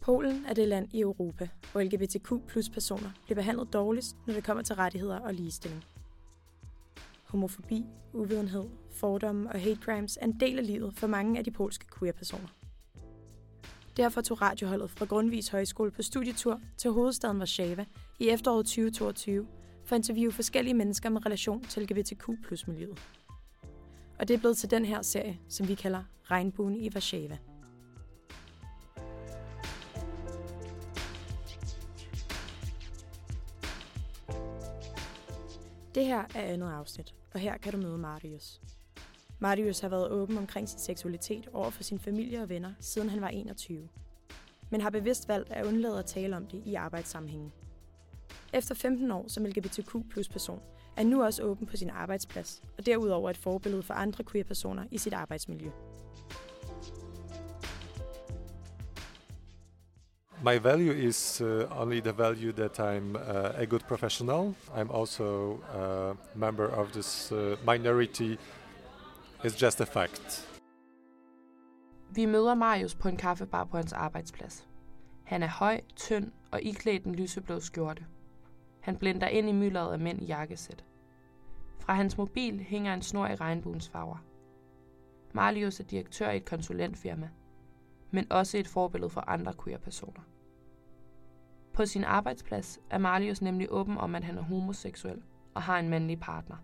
Polen er det land i Europa, hvor LGBTQ plus personer bliver behandlet dårligst, når det kommer til rettigheder og ligestilling. Homofobi, uvidenhed, fordomme og hate crimes er en del af livet for mange af de polske queer-personer. Derfor tog radioholdet fra Grundvis Højskole på studietur til hovedstaden Warszawa i efteråret 2022 for at interviewe forskellige mennesker med relation til LGBTQ plus miljøet. Og det er blevet til den her serie, som vi kalder Regnbuen i Warszawa. Det her er andet afsnit, og her kan du møde Marius. Marius har været åben omkring sin seksualitet over for sin familie og venner, siden han var 21. Men har bevidst valgt at undlade at tale om det i arbejdssammenhængen. Efter 15 år som LGBTQ plus person, er nu også åben på sin arbejdsplads, og derudover et forbillede for andre queer-personer i sit arbejdsmiljø. My value is uh, only the value that I'm uh, a good professional. I'm also a member of this uh, minority. It's just a fact. Vi møder Marius på en kaffebar på hans arbejdsplads. Han er høj, tynd og iklædt en lyseblå skjorte. Han blænder ind i myldret af mænd i jakkesæt. Fra hans mobil hænger en snor i regnbuens farver. Marius er direktør i et konsulentfirma, men også et forbillede for andre queer-personer. På sin arbejdsplads er Marius nemlig åben om, at han er homoseksuel og har en mandlig partner.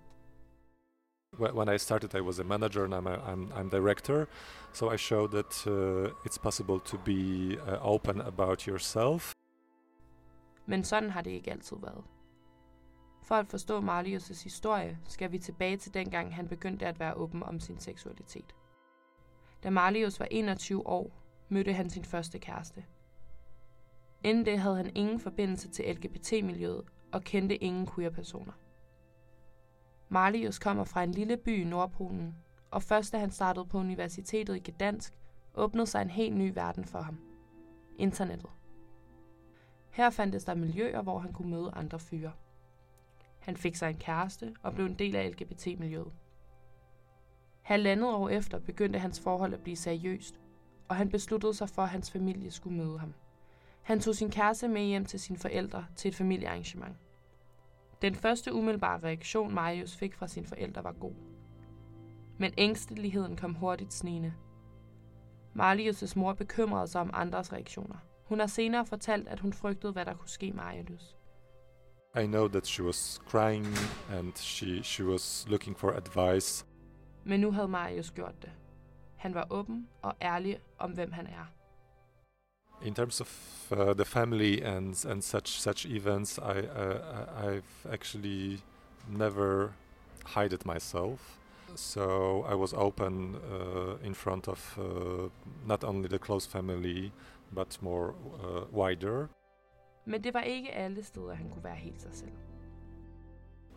When I started, I was a manager and I'm, a, I'm, I'm director, so I showed that uh, it's possible to be uh, open about yourself. Men sådan har det ikke altid været. For at forstå Marius' historie, skal vi tilbage til dengang, han begyndte at være åben om sin seksualitet. Da Marius var 21 år, mødte han sin første kæreste. Inden det havde han ingen forbindelse til LGBT-miljøet og kendte ingen queer-personer. Marius kommer fra en lille by i Nordpolen, og først da han startede på universitetet i Gdansk, åbnede sig en helt ny verden for ham. Internettet. Her fandtes der miljøer, hvor han kunne møde andre fyre. Han fik sig en kæreste og blev en del af LGBT-miljøet. Halvandet år efter begyndte hans forhold at blive seriøst, og han besluttede sig for, at hans familie skulle møde ham. Han tog sin kæreste med hjem til sine forældre til et familiearrangement. Den første umiddelbare reaktion, Marius fik fra sine forældre, var god. Men ængsteligheden kom hurtigt snigende. Marius' mor bekymrede sig om andres reaktioner. Hun har senere fortalt, at hun frygtede, hvad der kunne ske Marius. I know that she was crying and she, she was looking for advice. Men nu havde Marius gjort det. Han var åben og ærlig om, hvem han er. In terms of uh, the family and and such such events, I uh, I've actually never hided myself. So I was open uh, in front of uh, not only the close family, but more uh, wider. Men det var ikke alle steder, han kunne være helt sig selv.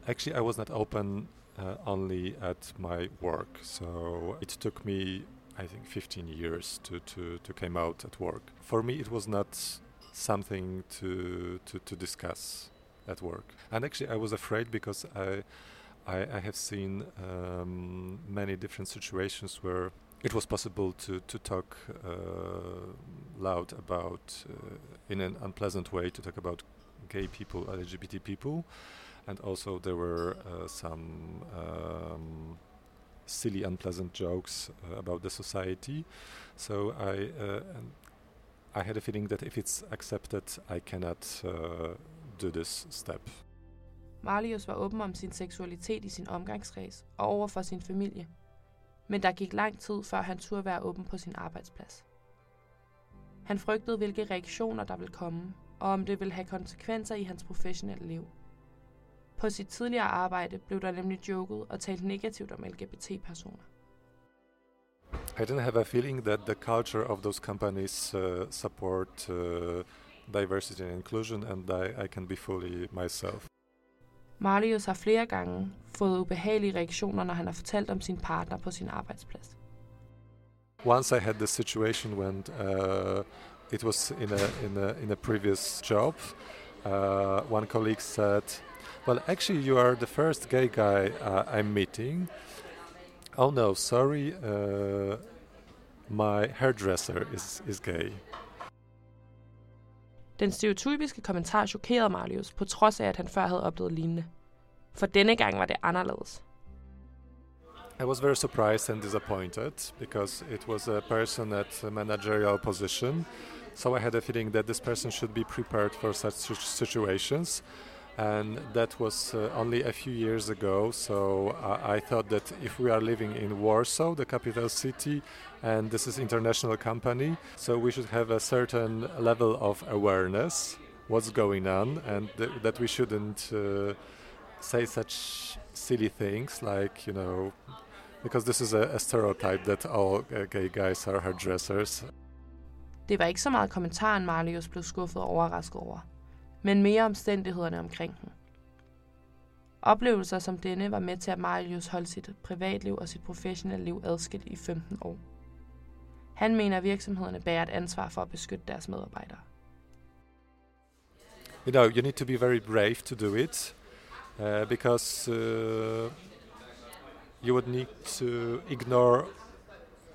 Actually, I was not open uh, only at my work. So it took me I think 15 years to, to, to come out at work. For me, it was not something to, to, to discuss at work. And actually, I was afraid because I, I, I have seen um, many different situations where it was possible to, to talk uh, loud about, uh, in an unpleasant way, to talk about gay people, LGBT people. And also, there were uh, some um, silly, unpleasant jokes uh, about the society. So I, uh, um, I had a feeling that if it's accepted, I cannot uh, do this step. Marius var åben om sin seksualitet i sin omgangskreds og over for sin familie. Men der gik lang tid, før han turde være åben på sin arbejdsplads. Han frygtede, hvilke reaktioner der ville komme, og om det ville have konsekvenser i hans professionelle liv. På sit tidligere arbejde blev der nemlig joket og talt negativt om LGBT-personer. I didn't have a feeling that the culture of those companies uh, support uh, diversity and inclusion, and I, I can be fully myself. Marius har flere gange fået ubehagelige reaktioner, når han har fortalt om sin partner på sin arbejdsplads. Once I had this situation when uh, it was in a, in a, in a previous job, uh, one colleague said, well, actually, you are the first gay guy uh, I'm meeting. Oh no, sorry, uh, my hairdresser is, is gay. Den stereotypiske kommentar chokerede Marius, på trods af, at han før havde oplevet lignende. For denne gang var det anderledes. I was very surprised and disappointed because it was a person at a managerial position. So I had a feeling that this person should be prepared for such situations. And that was uh, only a few years ago. So I, I thought that if we are living in Warsaw, the capital city, and this is international company, so we should have a certain level of awareness what's going on, and th- that we shouldn't uh, say such silly things like you know because this is a, a stereotype that all uh, gay guys are hairdressers. Det var ikke så meget kommentaren, Marius blev skuffet og overrasket over, men mere omstændighederne omkring den. Oplevelser som denne var med til, at Marius holdt sit privatliv og sit professionelle liv adskilt i 15 år. Han mener, at virksomhederne bærer et ansvar for at beskytte deres medarbejdere. You know, you need to be very brave to do it uh, because uh, you would need to ignore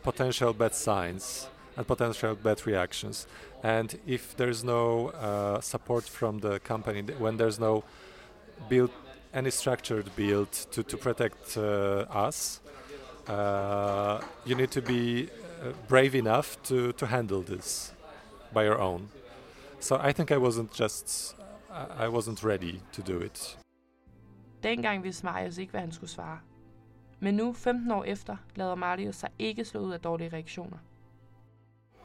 potential bad signs and potential bad reactions. And if there's no uh, support from the company, when there's no build, any structured build to, to protect uh, us, uh, you need to be uh, brave enough to, to handle this by your own. So I think I wasn't just, I wasn't ready to do it. Dengang vidste Marius ikke, hvad han skulle svare. Men nu, 15 år efter, lader Marius sig ikke slå ud af dårlige reaktioner.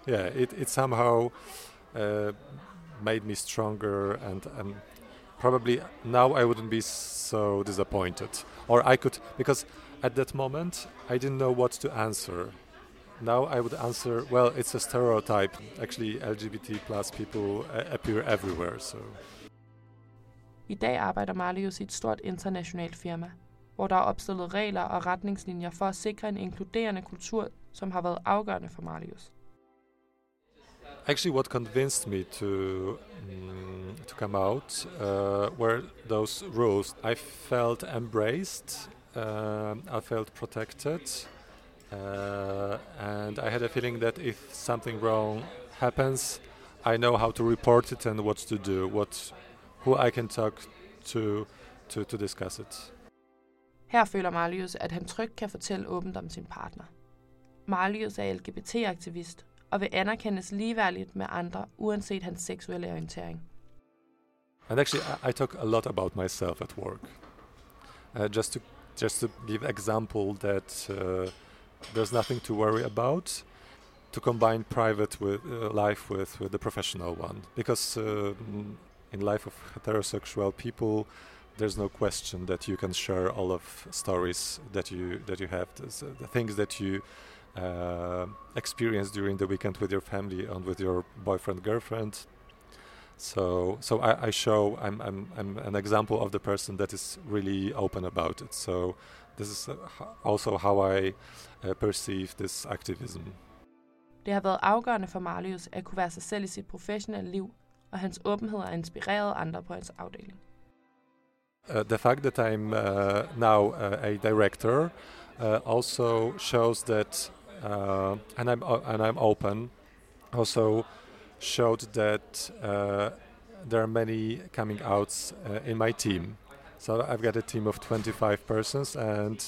Yeah, it, it somehow uh, made me stronger and, and probably now I wouldn't be so disappointed. Or I could, because at that moment I didn't know what to answer. Now I would answer, well, it's a stereotype. Actually, LGBT plus people appear everywhere, so. I dag arbejder Marius i et stort internationalt firma, hvor der er opstillet regler og retningslinjer for at sikre en inkluderende kultur, som har været afgørende for Marius. Actually, what convinced me to um, to come out uh, were those rules. I felt embraced. Uh, I felt protected, uh, and I had a feeling that if something wrong happens, I know how to report it and what to do. What, who I can talk to, to to discuss it. Her føler Marius, at han trygt kan fortælle åbent om sin partner. Marius er LGBT-aktivist og vil anerkendes ligeværdigt med andre, uanset hans seksuelle orientering. And actually, I, talk a lot about myself at work. Uh, just to just to give example that uh, there's nothing to worry about. To combine private with uh, life with, with the professional one, because uh, in life of heterosexual people, there's no question that you can share all of stories that you that you have, the, the things that you uh, experience during the weekend with your family and with your boyfriend girlfriend. So so I, I show I'm, I'm I'm an example of the person that is really open about it. So this is also how I uh, perceive this activism. Det har været afgørende for Marius at kunne være sig selv i sit professionelle liv, og hans åbenhed har inspireret andre på hans afdeling. Uh, the fact that I'm uh, now uh, a director uh, also shows that, uh, and I'm and I'm open, also showed that there are many coming outs in my team. So I've got a team of 25 persons, and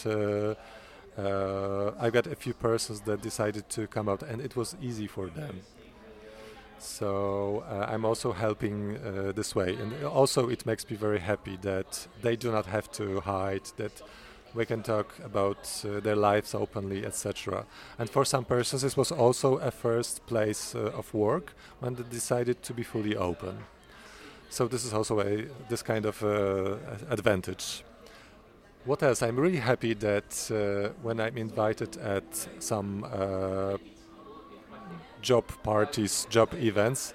I've got a few persons that decided to come out, and it was easy for them. So uh, I'm also helping uh, this way, and also it makes me very happy that they do not have to hide that we can talk about uh, their lives openly, etc. And for some persons, this was also a first place uh, of work when they decided to be fully open. So this is also a this kind of uh, advantage. What else? I'm really happy that uh, when I'm invited at some job parties, job events,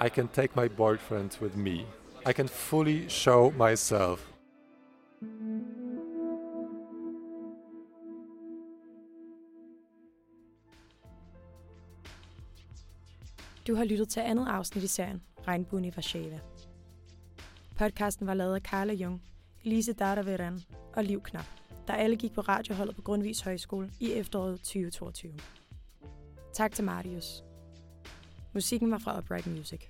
I can take my boyfriend with me. I can fully show myself. Du har lyttet til andet afsnit i serien Regnbuen i Warszawa. Podcasten var lavet af Carla Jung, Elise Dardaveran og Liv Knap, der alle gik på radioholdet på Grundvis Højskole i efteråret 2022. Tak til Marius. Musikken var fra Upright Music.